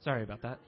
Sorry about that.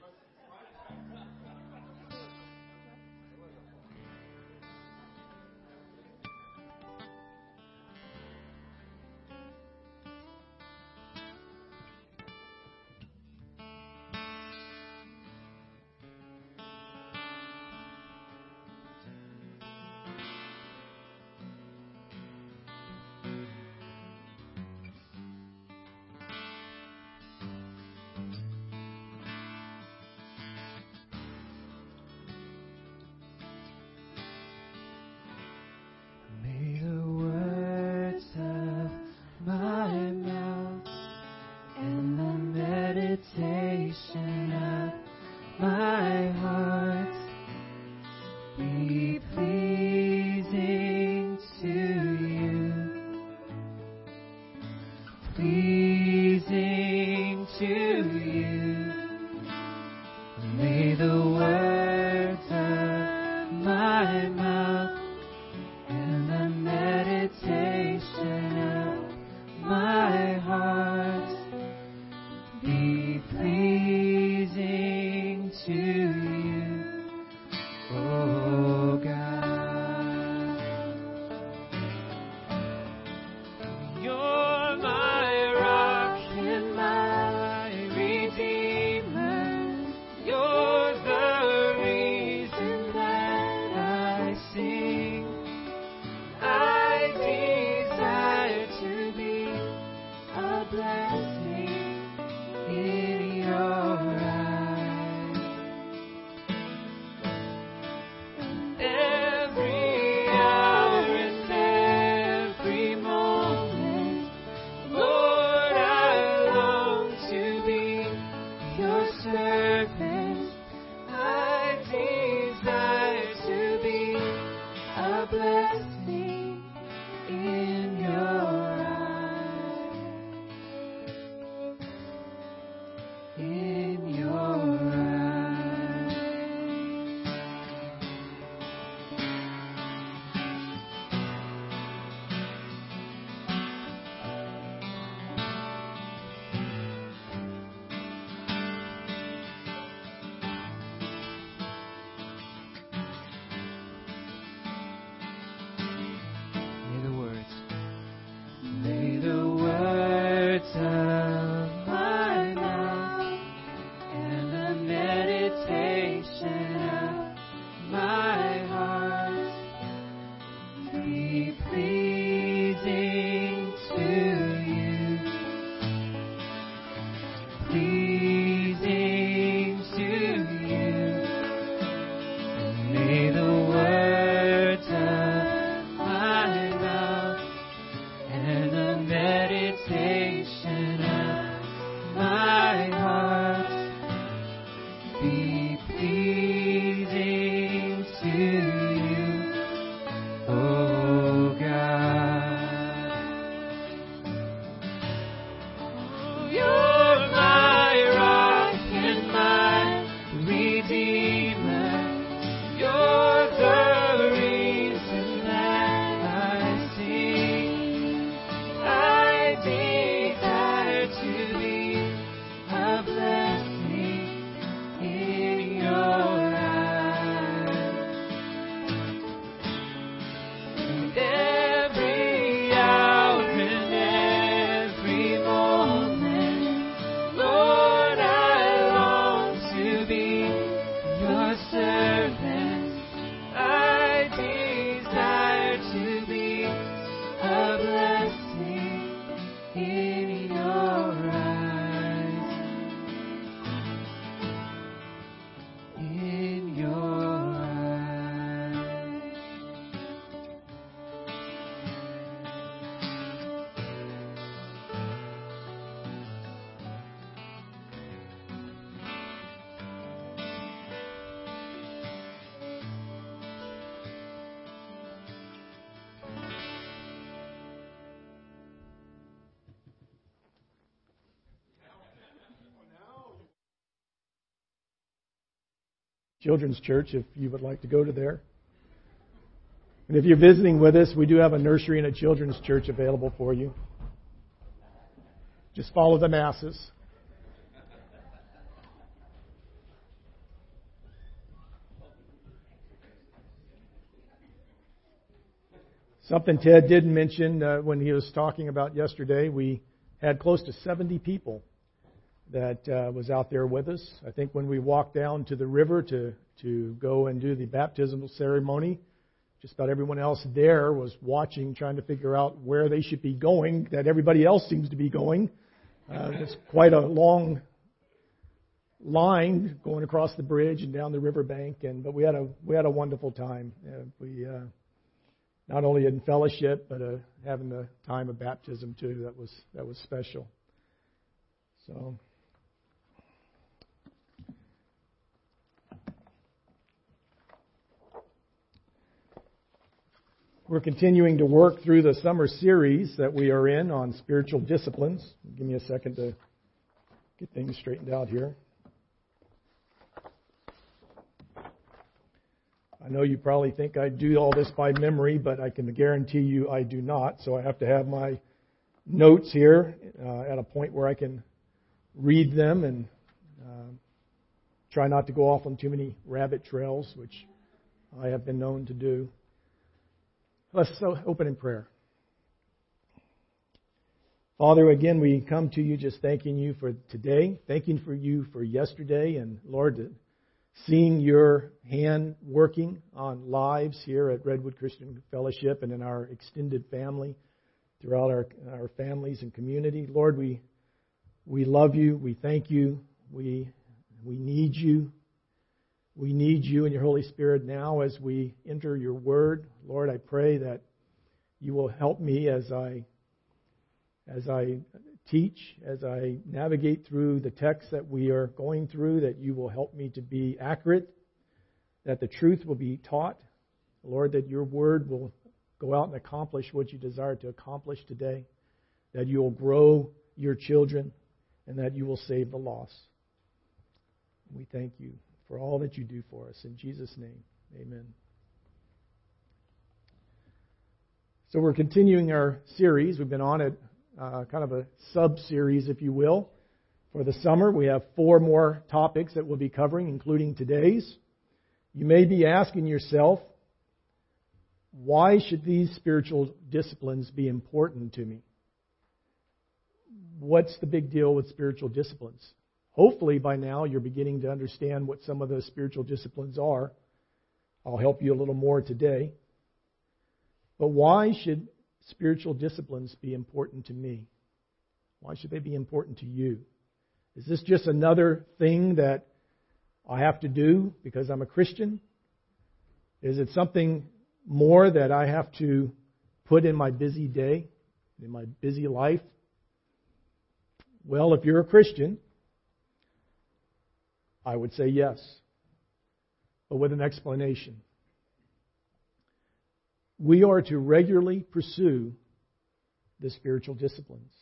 children's church if you would like to go to there. And if you're visiting with us, we do have a nursery and a children's church available for you. Just follow the masses. Something Ted did mention uh, when he was talking about yesterday, we had close to 70 people that uh, was out there with us. I think when we walked down to the river to to go and do the baptismal ceremony, just about everyone else there was watching, trying to figure out where they should be going. That everybody else seems to be going. Uh, it's quite a long line going across the bridge and down the riverbank, and but we had a we had a wonderful time. Uh, we uh, not only in fellowship, but uh, having the time of baptism too. That was that was special. So. We're continuing to work through the summer series that we are in on spiritual disciplines. Give me a second to get things straightened out here. I know you probably think I do all this by memory, but I can guarantee you I do not. So I have to have my notes here uh, at a point where I can read them and uh, try not to go off on too many rabbit trails, which I have been known to do. Let's open in prayer. Father, again, we come to you just thanking you for today, thanking for you for yesterday, and Lord, seeing your hand working on lives here at Redwood Christian Fellowship and in our extended family, throughout our, our families and community. Lord, we, we love you. We thank you. We, we need you. We need you and your Holy Spirit now as we enter your word. Lord, I pray that you will help me as I as I teach, as I navigate through the text that we are going through, that you will help me to be accurate, that the truth will be taught. Lord, that your word will go out and accomplish what you desire to accomplish today, that you will grow your children, and that you will save the lost. We thank you for all that you do for us. In Jesus' name, amen. So we're continuing our series. We've been on it, uh, kind of a sub series, if you will, for the summer. We have four more topics that we'll be covering, including today's. You may be asking yourself, why should these spiritual disciplines be important to me? What's the big deal with spiritual disciplines? Hopefully, by now, you're beginning to understand what some of those spiritual disciplines are. I'll help you a little more today. But why should spiritual disciplines be important to me? Why should they be important to you? Is this just another thing that I have to do because I'm a Christian? Is it something more that I have to put in my busy day, in my busy life? Well, if you're a Christian, I would say yes, but with an explanation. We are to regularly pursue the spiritual disciplines.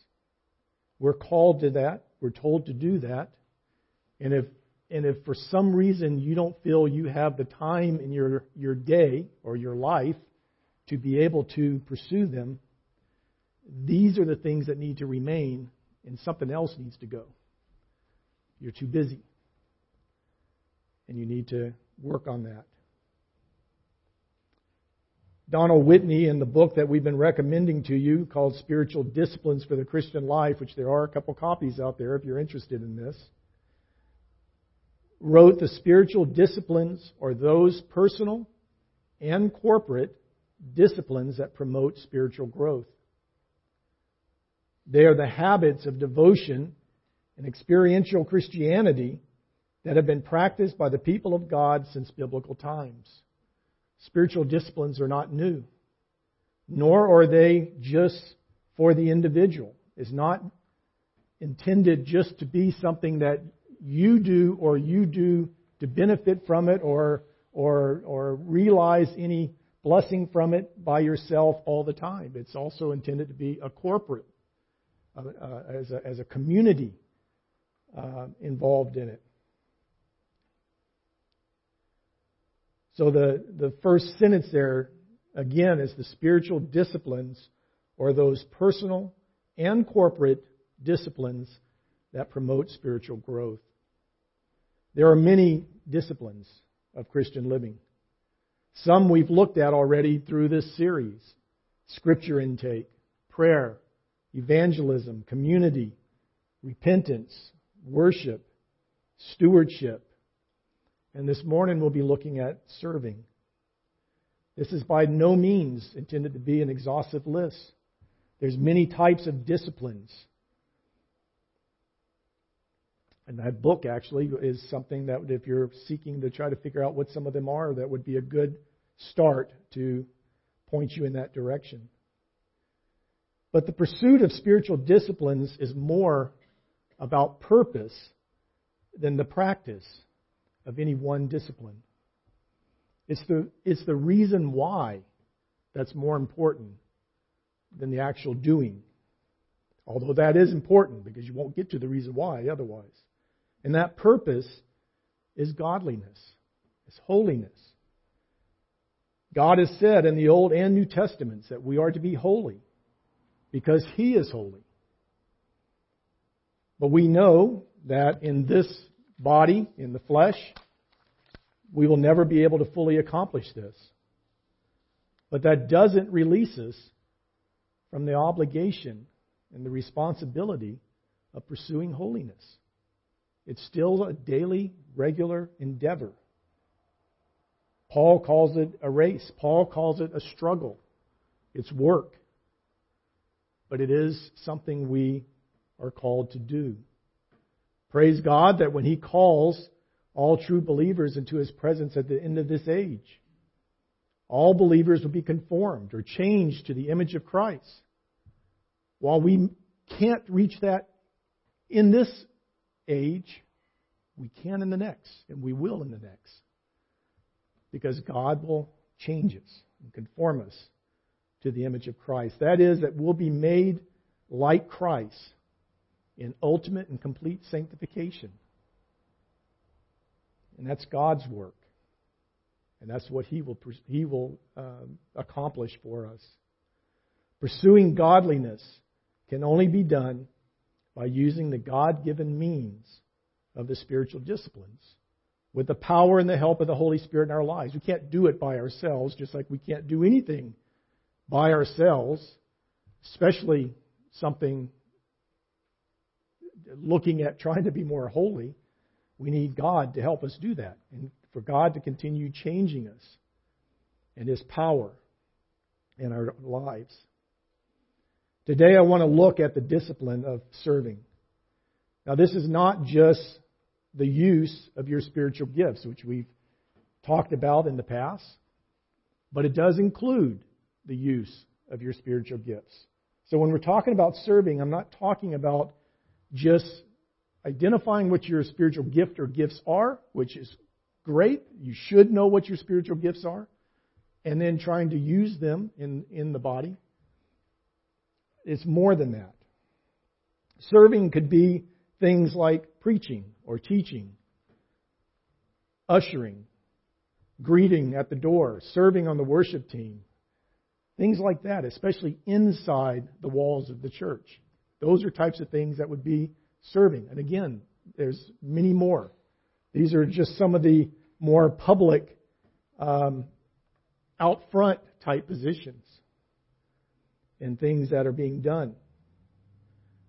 We're called to that. We're told to do that. And if and if for some reason you don't feel you have the time in your, your day or your life to be able to pursue them, these are the things that need to remain and something else needs to go. You're too busy and you need to work on that. Donald Whitney, in the book that we've been recommending to you called Spiritual Disciplines for the Christian Life, which there are a couple copies out there if you're interested in this, wrote the spiritual disciplines are those personal and corporate disciplines that promote spiritual growth. They are the habits of devotion and experiential Christianity that have been practiced by the people of God since biblical times. Spiritual disciplines are not new, nor are they just for the individual. It's not intended just to be something that you do or you do to benefit from it or or or realize any blessing from it by yourself all the time. It's also intended to be a corporate, uh, uh, as, a, as a community uh, involved in it. So the, the first sentence there, again, is the spiritual disciplines or those personal and corporate disciplines that promote spiritual growth. There are many disciplines of Christian living. Some we've looked at already through this series. scripture intake, prayer, evangelism, community, repentance, worship, stewardship. And this morning we'll be looking at serving. This is by no means intended to be an exhaustive list. There's many types of disciplines. And that book actually is something that if you're seeking to try to figure out what some of them are, that would be a good start to point you in that direction. But the pursuit of spiritual disciplines is more about purpose than the practice of any one discipline. It's the, it's the reason why that's more important than the actual doing. Although that is important because you won't get to the reason why otherwise. And that purpose is godliness, is holiness. God has said in the Old and New Testaments that we are to be holy because He is holy. But we know that in this body, in the flesh, we will never be able to fully accomplish this. But that doesn't release us from the obligation and the responsibility of pursuing holiness. It's still a daily, regular endeavor. Paul calls it a race. Paul calls it a struggle. It's work. But it is something we are called to do. Praise God that when He calls all true believers into His presence at the end of this age, all believers will be conformed or changed to the image of Christ. While we can't reach that in this age, we can in the next, and we will in the next. Because God will change us and conform us to the image of Christ. That is, that we'll be made like Christ in ultimate and complete sanctification. And that's God's work. And that's what He will, he will um, accomplish for us. Pursuing godliness can only be done by using the God given means of the spiritual disciplines with the power and the help of the Holy Spirit in our lives. We can't do it by ourselves, just like we can't do anything by ourselves, especially something looking at trying to be more holy, we need God to help us do that and for God to continue changing us and His power in our lives. Today I want to look at the discipline of serving. Now, this is not just the use of your spiritual gifts, which we've talked about in the past, but it does include the use of your spiritual gifts. So when we're talking about serving, I'm not talking about just identifying what your spiritual gift or gifts are, which is great. You should know what your spiritual gifts are, and then trying to use them in, in the body. It's more than that. Serving could be things like preaching or teaching, ushering, greeting at the door, serving on the worship team, Things like that, especially inside the walls of the church. Those are types of things that would be serving. And again, there's many more. These are just some of the more public, um, out front type positions and things that are being done.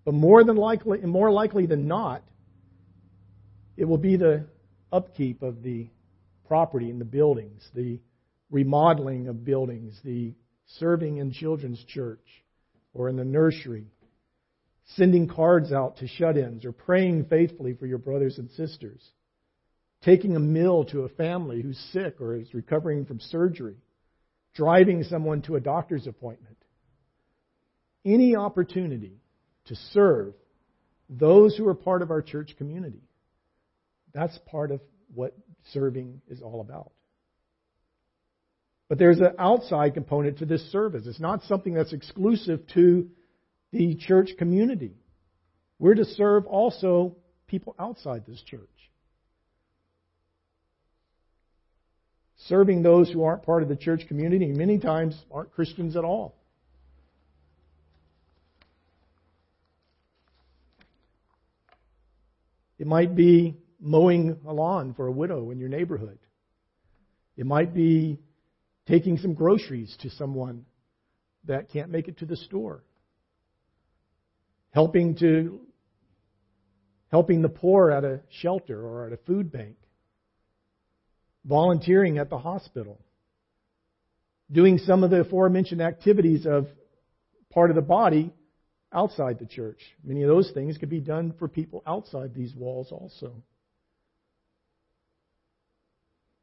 But more than likely, more likely than not, it will be the upkeep of the property and the buildings, the remodeling of buildings, the serving in children's church or in the nursery, sending cards out to shut ins or praying faithfully for your brothers and sisters, taking a meal to a family who's sick or is recovering from surgery, driving someone to a doctor's appointment. Any opportunity to serve those who are part of our church community. That's part of what serving is all about. But there's an outside component to this service. It's not something that's exclusive to the church community. We're to serve also people outside this church. Serving those who aren't part of the church community, many times aren't Christians at all. It might be mowing a lawn for a widow in your neighborhood. It might be taking some groceries to someone that can't make it to the store, helping to helping the poor at a shelter or at a food bank, volunteering at the hospital, doing some of the aforementioned activities of part of the body outside the church. Many of those things could be done for people outside these walls also.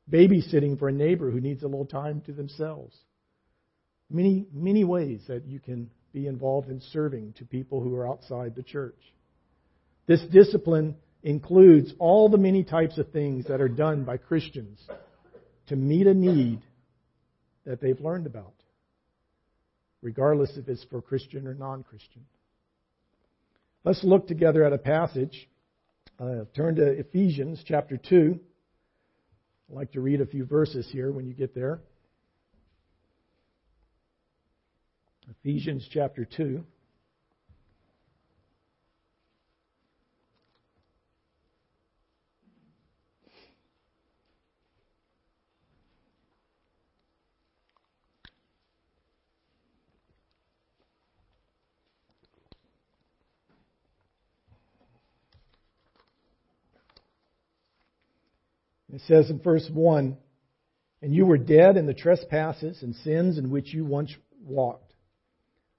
Babysitting for a neighbor who needs a little time to themselves. Many, many ways that you can be involved in serving to people who are outside the church. This discipline includes all the many types of things that are done by Christians to meet a need that they've learned about, regardless if it's for Christian or non Christian. Let's look together at a passage. Uh, turn to Ephesians chapter 2. I'd like to read a few verses here when you get there. Ephesians chapter 2. It says in verse 1 And you were dead in the trespasses and sins in which you once walked,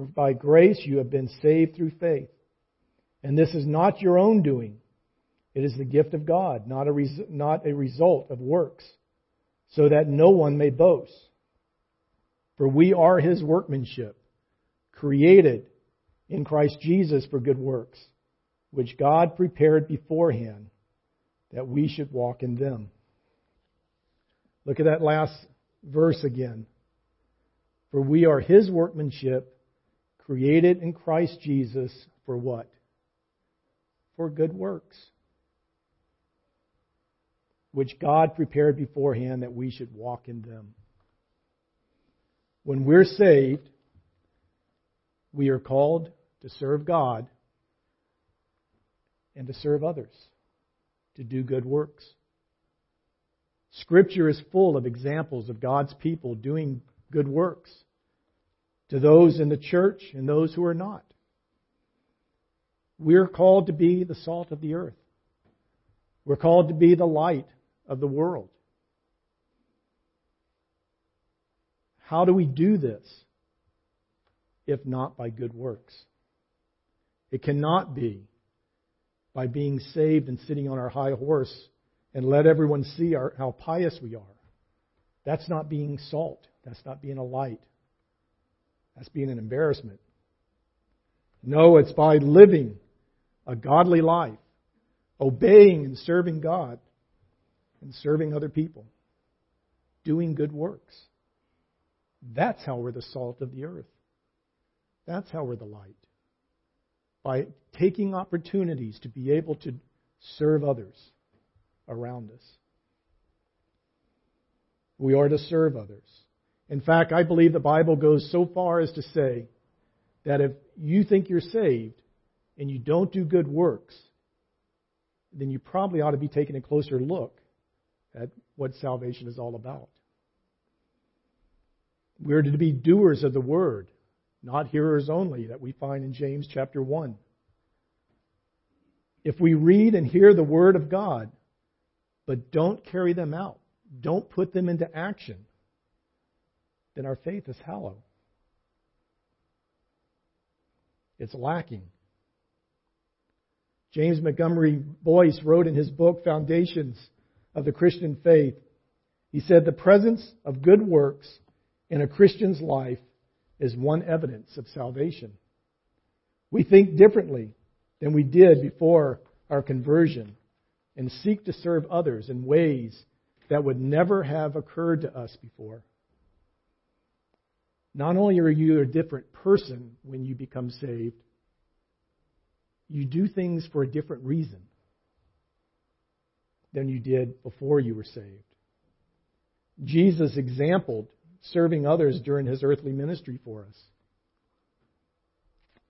For by grace you have been saved through faith. And this is not your own doing. It is the gift of God, not a, res- not a result of works, so that no one may boast. For we are his workmanship, created in Christ Jesus for good works, which God prepared beforehand that we should walk in them. Look at that last verse again. For we are his workmanship, created in Christ Jesus for what? For good works, which God prepared beforehand that we should walk in them. When we're saved, we are called to serve God and to serve others to do good works. Scripture is full of examples of God's people doing good works to those in the church and those who are not. We're called to be the salt of the earth. We're called to be the light of the world. How do we do this if not by good works? It cannot be by being saved and sitting on our high horse and let everyone see our, how pious we are. That's not being salt. That's not being a light. That's being an embarrassment. No, it's by living a godly life, obeying and serving God, and serving other people, doing good works. That's how we're the salt of the earth. That's how we're the light by taking opportunities to be able to serve others around us. We are to serve others. In fact, I believe the Bible goes so far as to say that if you think you're saved and you don't do good works, then you probably ought to be taking a closer look at what salvation is all about. We're to be doers of the word, not hearers only, that we find in James chapter 1. If we read and hear the Word of God, but don't carry them out, don't put them into action, then our faith is hollow. it's lacking. James Montgomery Boice wrote in his book, Foundations of the Christian Faith, he said, The presence of good works in a Christian's life is one evidence of salvation. We think differently than we did before our conversion and seek to serve others in ways that would never have occurred to us before. Not only are you a different person when you become saved, you do things for a different reason than you did before you were saved. Jesus exampled serving others during his earthly ministry for us.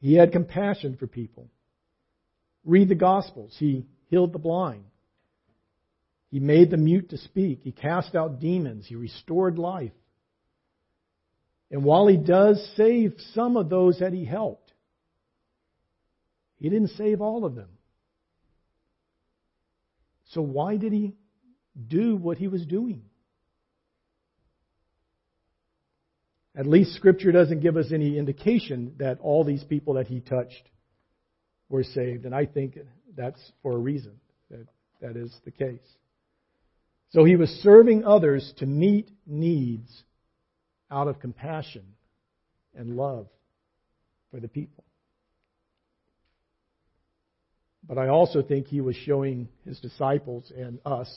He had compassion for people. Read the Gospels. He healed the blind. He made the mute to speak. He cast out demons. He restored life. And while he does save some of those that he helped, he didn't save all of them. So why did he do what he was doing? At least Scripture doesn't give us any indication that all these people that he touched were saved. And I think that's for a reason that that is the case. So he was serving others to meet needs out of compassion and love for the people. But I also think he was showing his disciples and us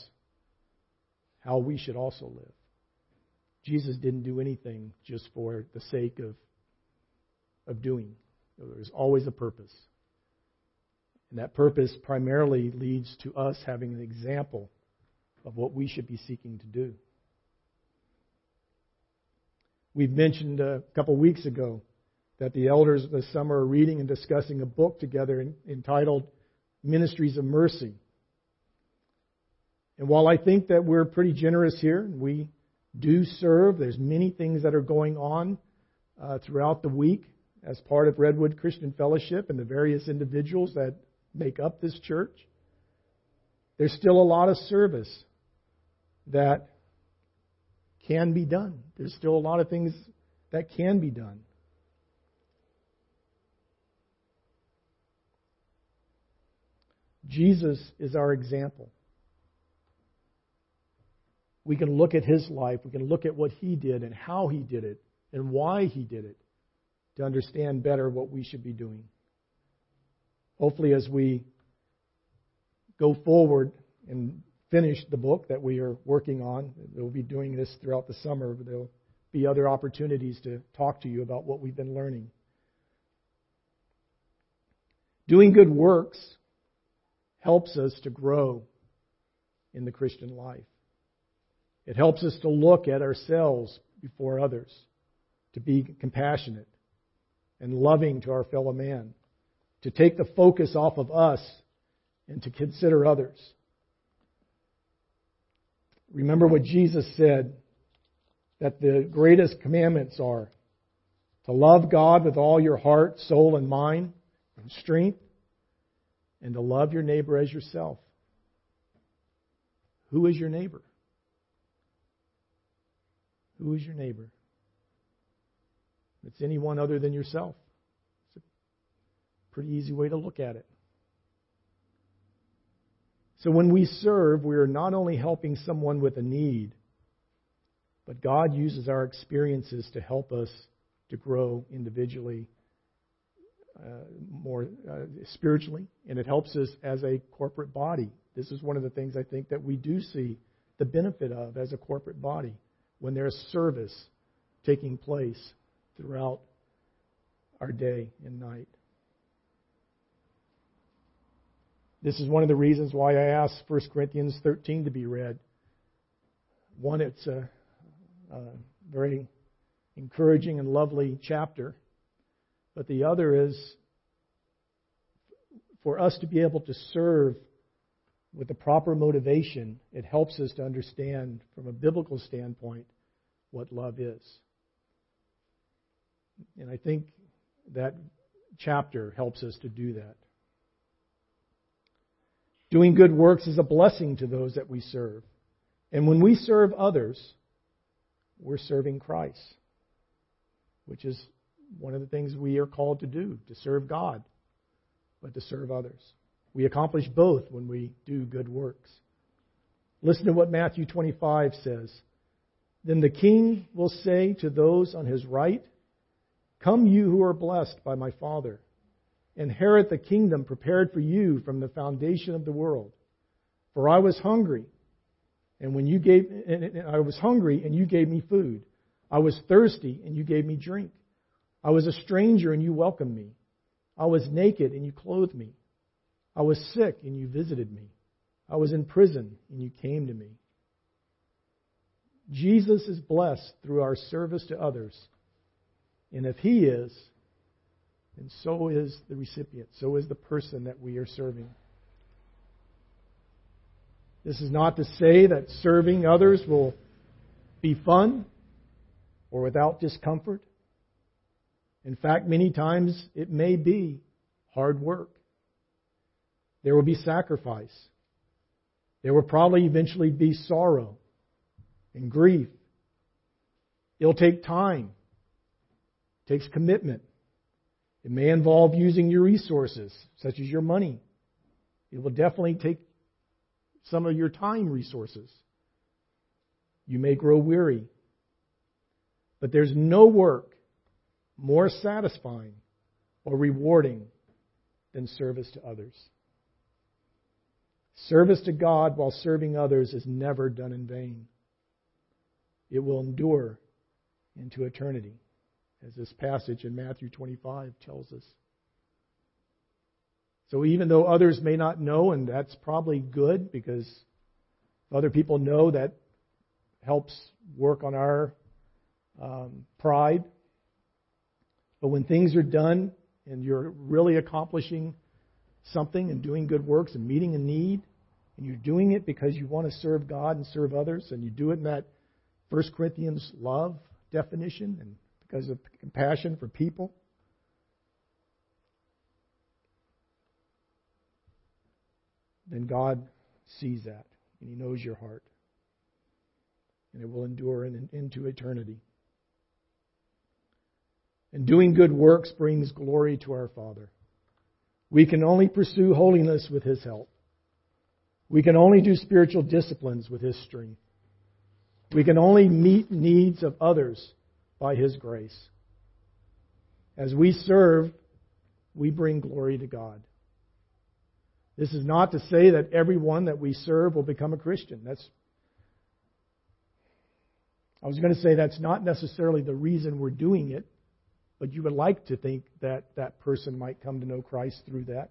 how we should also live. Jesus didn't do anything just for the sake of, of doing. There's always a purpose. And that purpose primarily leads to us having an example of what we should be seeking to do. We've mentioned a couple weeks ago that the elders this summer are reading and discussing a book together entitled Ministries of Mercy. And while I think that we're pretty generous here, we do serve. There's many things that are going on uh, throughout the week as part of Redwood Christian Fellowship and the various individuals that make up this church. There's still a lot of service that can be done. There's still a lot of things that can be done. Jesus is our example we can look at his life, we can look at what he did and how he did it and why he did it to understand better what we should be doing. Hopefully, as we go forward and finish the book that we are working on, we'll be doing this throughout the summer, there'll be other opportunities to talk to you about what we've been learning. Doing good works helps us to grow in the Christian life. It helps us to look at ourselves before others, to be compassionate and loving to our fellow man, to take the focus off of us and to consider others. Remember what Jesus said that the greatest commandments are to love God with all your heart, soul, and mind and strength, and to love your neighbor as yourself. Who is your neighbor? Who is your neighbor? It's anyone other than yourself. It's a pretty easy way to look at it. So when we serve, we are not only helping someone with a need, but God uses our experiences to help us to grow individually, uh, more uh, spiritually, and it helps us as a corporate body. This is one of the things I think that we do see the benefit of as a corporate body when there's service taking place throughout our day and night. This is one of the reasons why I asked 1 Corinthians 13 to be read. One, it's a, a very encouraging and lovely chapter. But the other is for us to be able to serve with the proper motivation, it helps us to understand from a biblical standpoint what love is. And I think that chapter helps us to do that. Doing good works is a blessing to those that we serve. And when we serve others, we're serving Christ, which is one of the things we are called to do, to serve God, but to serve others. We accomplish both when we do good works. Listen to what Matthew 25 says. Then the king will say to those on his right, Come, you who are blessed by my Father, inherit the kingdom prepared for you from the foundation of the world. For I was hungry, and when you gave, and I was hungry, and you gave me food. I was thirsty, and you gave me drink. I was a stranger, and you welcomed me. I was naked, and you clothed me. I was sick, and you visited me. I was in prison, and you came to me. Jesus is blessed through our service to others. And if he is, then so is the recipient, so is the person that we are serving. This is not to say that serving others will be fun or without discomfort. In fact, many times it may be hard work. There will be sacrifice. There will probably eventually be sorrow and grief. It'll take time. It takes commitment. It may involve using your resources, such as your money. It will definitely take some of your time resources. You may grow weary. But there's no work more satisfying or rewarding than service to others. Service to God while serving others is never done in vain. It will endure into eternity, as this passage in Matthew 25 tells us. So even though others may not know, and that's probably good because other people know that helps work on our um, pride. But when things are done and you're really accomplishing something and doing good works and meeting a need, and you're doing it because you want to serve God and serve others, and you do it in that 1 Corinthians love definition and because of compassion for people, then God sees that and He knows your heart. And it will endure in, into eternity. And doing good works brings glory to our Father. We can only pursue holiness with His help. We can only do spiritual disciplines with His strength. We can only meet needs of others by His grace. As we serve, we bring glory to God. This is not to say that everyone that we serve will become a Christian. That's I was going to say that's not necessarily the reason we're doing it, but you would like to think that that person might come to know Christ through that.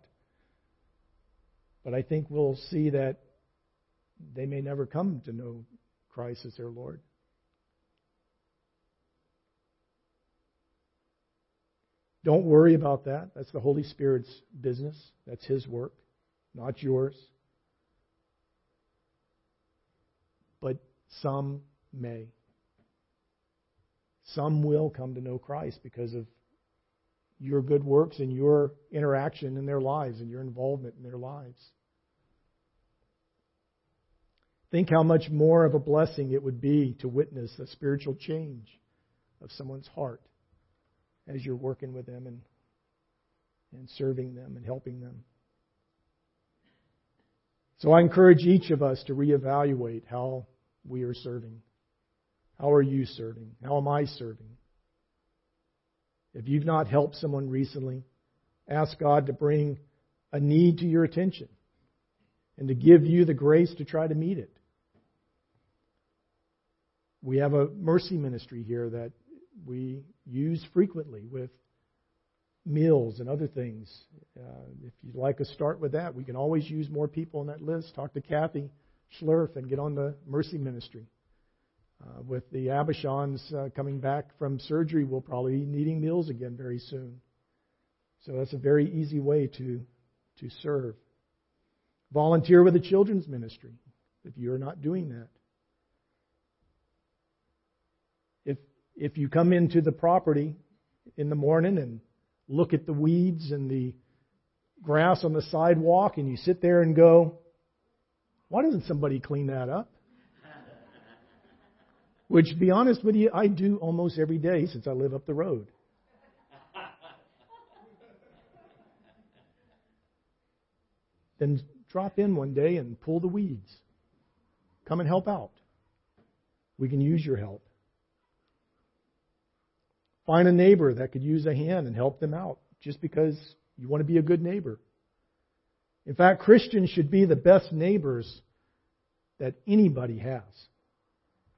But I think we'll see that they may never come to know Christ as their Lord. Don't worry about that. That's the Holy Spirit's business. That's His work not yours. But some may. Some will come to know Christ because of your good works and your interaction in their lives and your involvement in their lives. Think how much more of a blessing it would be to witness a spiritual change of someone's heart as you're working with them and, and serving them and helping them. So I encourage each of us to reevaluate how we are serving. How are you serving? How am I serving? If you've not helped someone recently, ask God to bring a need to your attention and to give you the grace to try to meet it. We have a mercy ministry here that we use frequently with meals and other things. Uh, if you'd like to start with that, we can always use more people on that list. Talk to Kathy Schlurf and get on the Mercy Ministry. Uh, with the Abishans uh, coming back from surgery, we'll probably be needing meals again very soon. So that's a very easy way to, to serve. Volunteer with the children's ministry if you're not doing that. if you come into the property in the morning and look at the weeds and the grass on the sidewalk and you sit there and go, why doesn't somebody clean that up? Which, to be honest with you, I do almost every day since I live up the road. then drop in one day and pull the weeds. Come and help out. We can use your help. Find a neighbor that could use a hand and help them out just because you want to be a good neighbor. In fact, Christians should be the best neighbors that anybody has.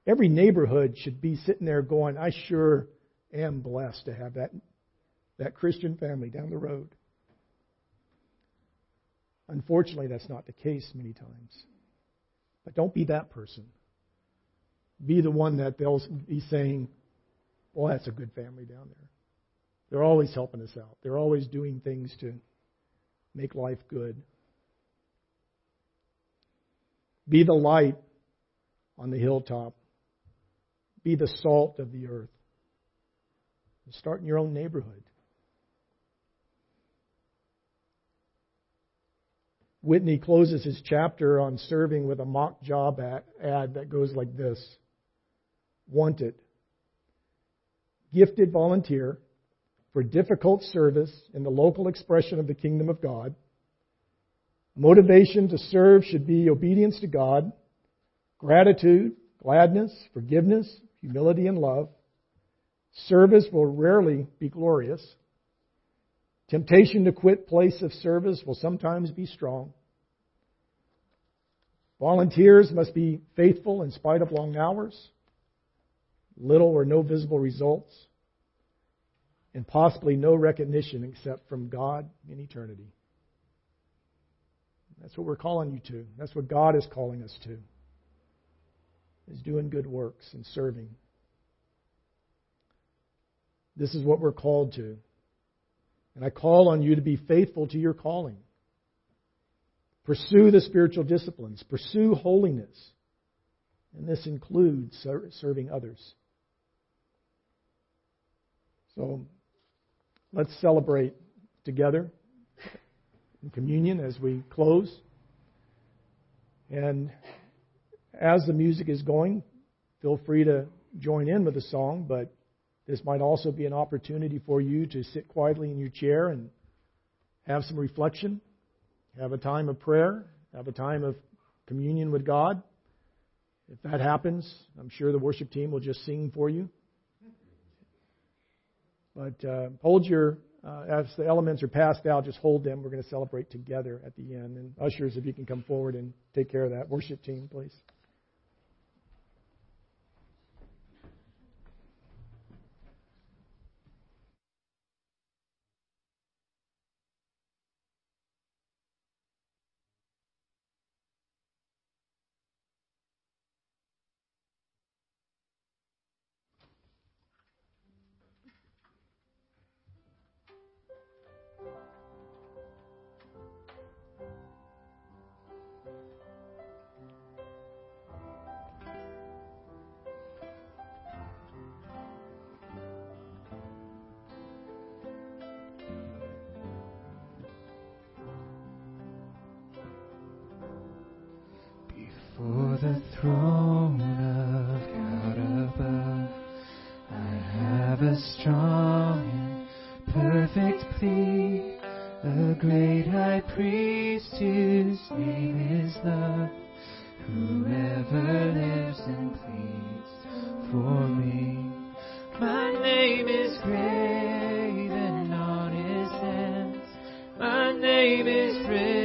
Every neighborhood should be sitting there going, I sure am blessed to have that, that Christian family down the road. Unfortunately, that's not the case many times. But don't be that person. Be the one that they'll be saying, well, that's a good family down there. They're always helping us out. They're always doing things to make life good. Be the light on the hilltop. Be the salt of the earth. Start in your own neighborhood. Whitney closes his chapter on serving with a mock job ad that goes like this Wanted. Gifted volunteer for difficult service in the local expression of the kingdom of God. Motivation to serve should be obedience to God, gratitude, gladness, forgiveness, humility, and love. Service will rarely be glorious. Temptation to quit place of service will sometimes be strong. Volunteers must be faithful in spite of long hours, little or no visible results, and possibly no recognition except from God in eternity. That's what we're calling you to. That's what God is calling us to. Is doing good works and serving. This is what we're called to. And I call on you to be faithful to your calling. Pursue the spiritual disciplines. Pursue holiness. And this includes serving others. So let's celebrate together in communion as we close. And as the music is going, feel free to join in with the song, but this might also be an opportunity for you to sit quietly in your chair and have some reflection, have a time of prayer, have a time of communion with God. If that happens, I'm sure the worship team will just sing for you. But uh, hold your, uh, as the elements are passed out, just hold them. We're going to celebrate together at the end. And ushers, if you can come forward and take care of that. Worship team, please. is love. Whoever lives and pleads for me. My name is graven on his hands. My name is written.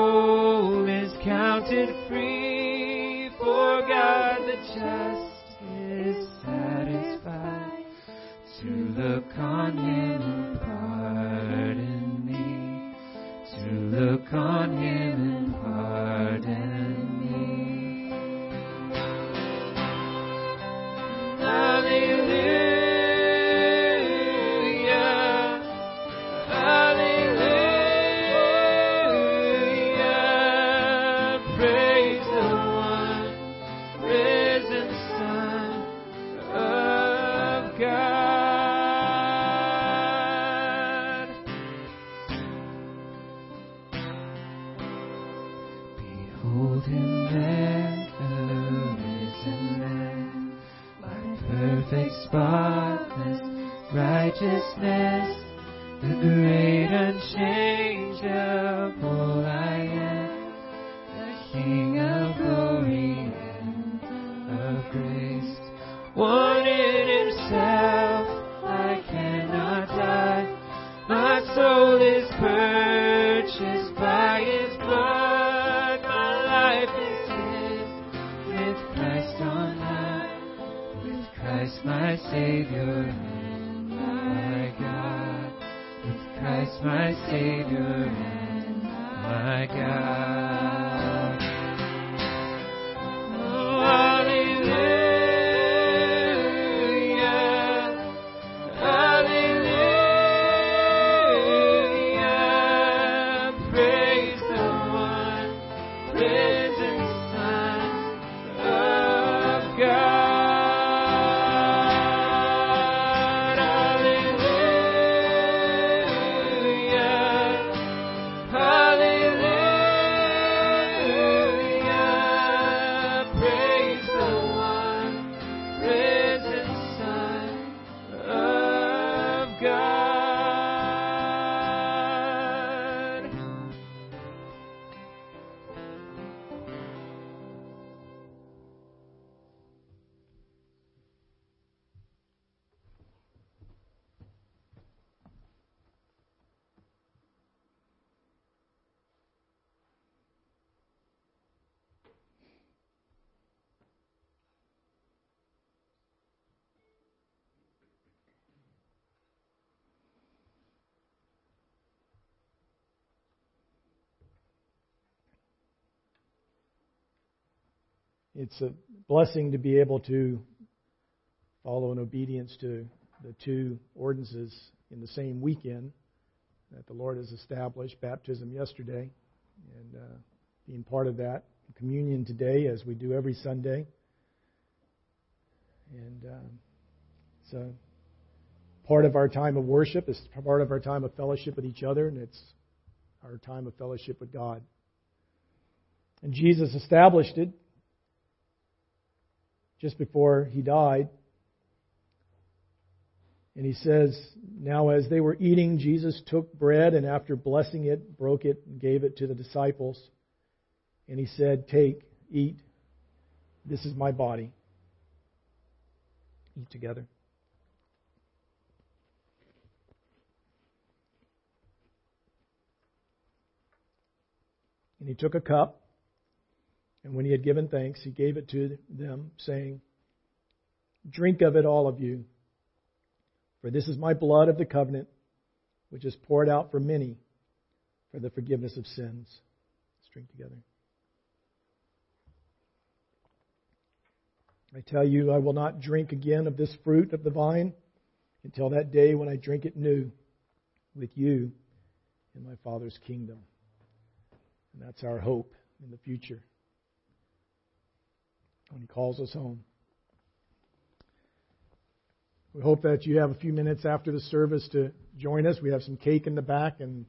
on him and pardon me. To look on him. It's a blessing to be able to follow in obedience to the two ordinances in the same weekend that the Lord has established baptism yesterday and uh, being part of that, communion today, as we do every Sunday. And um, a part of our time of worship, it's part of our time of fellowship with each other, and it's our time of fellowship with God. And Jesus established it just before he died. And he says, Now as they were eating, Jesus took bread and after blessing it, broke it and gave it to the disciples. And he said, Take, eat. This is my body. Eat together. And he took a cup, and when he had given thanks, he gave it to them, saying, Drink of it, all of you, for this is my blood of the covenant, which is poured out for many for the forgiveness of sins. Let's drink together. I tell you, I will not drink again of this fruit of the vine until that day when I drink it new with you in my Father's kingdom. And that's our hope in the future when He calls us home. We hope that you have a few minutes after the service to join us. We have some cake in the back and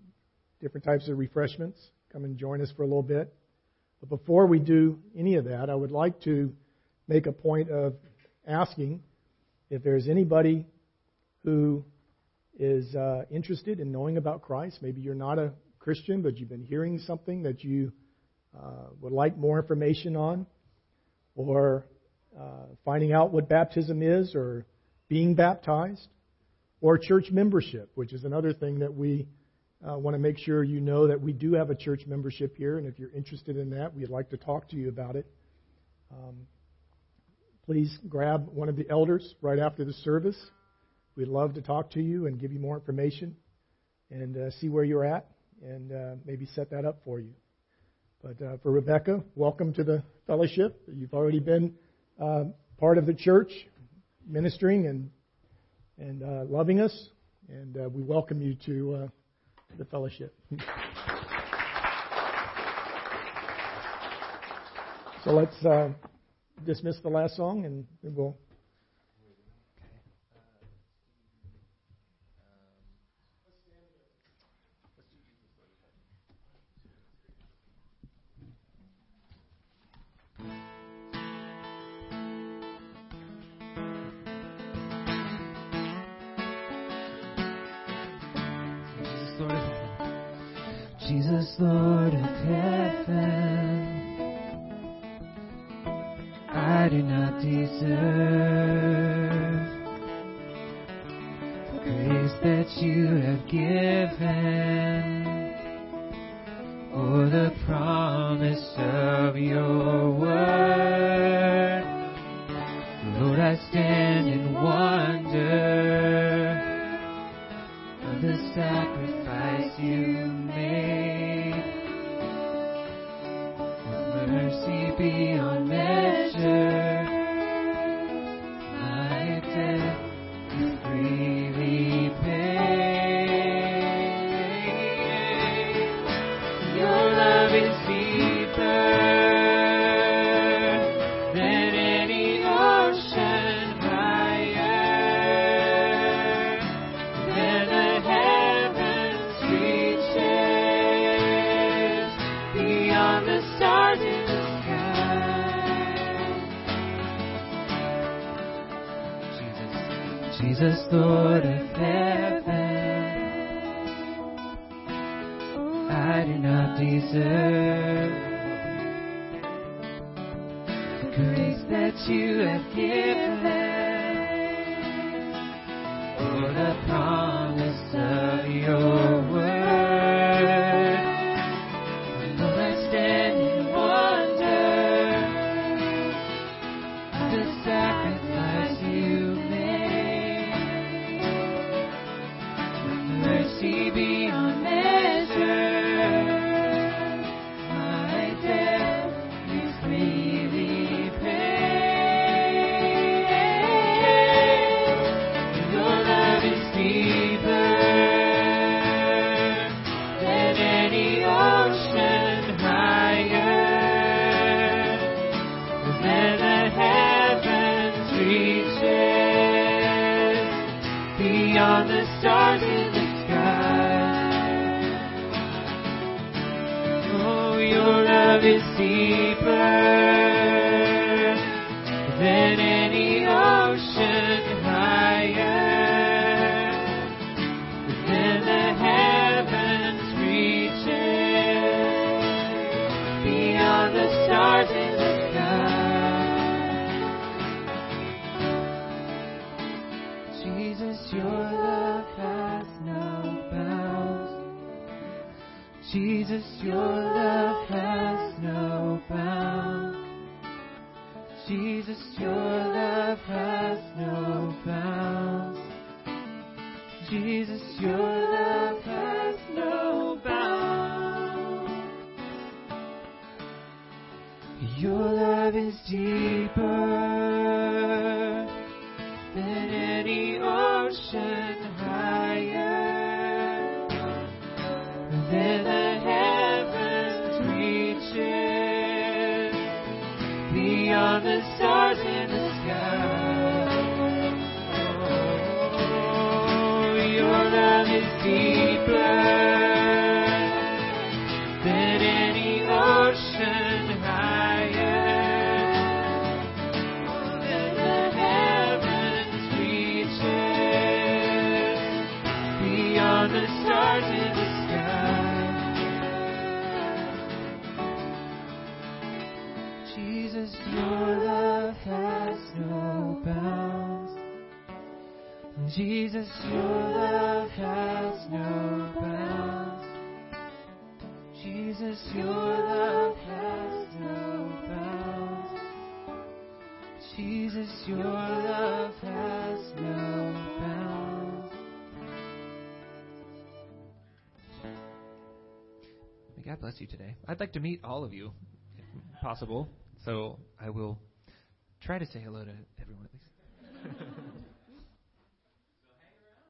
different types of refreshments. Come and join us for a little bit. But before we do any of that, I would like to make a point of asking if there's anybody who is uh, interested in knowing about Christ. Maybe you're not a Christian, but you've been hearing something that you uh, would like more information on, or uh, finding out what baptism is, or being baptized, or church membership, which is another thing that we uh, want to make sure you know that we do have a church membership here, and if you're interested in that, we'd like to talk to you about it. Um, please grab one of the elders right after the service. We'd love to talk to you and give you more information and uh, see where you're at and uh, maybe set that up for you. But uh, for Rebecca, welcome to the fellowship. You've already been uh, part of the church, ministering and and uh, loving us, and uh, we welcome you to the fellowship. so let's dismiss the last song, and we'll. that you have given, or the promise of your word. Lord, I stand in wonder of the sacrifice you made. Mercy be Lord of heaven I do not deserve. The grace that you have given, or the promise of your. Your love is deeper than any ocean. bless you today. I'd like to meet all of you, if possible. So I will try to say hello to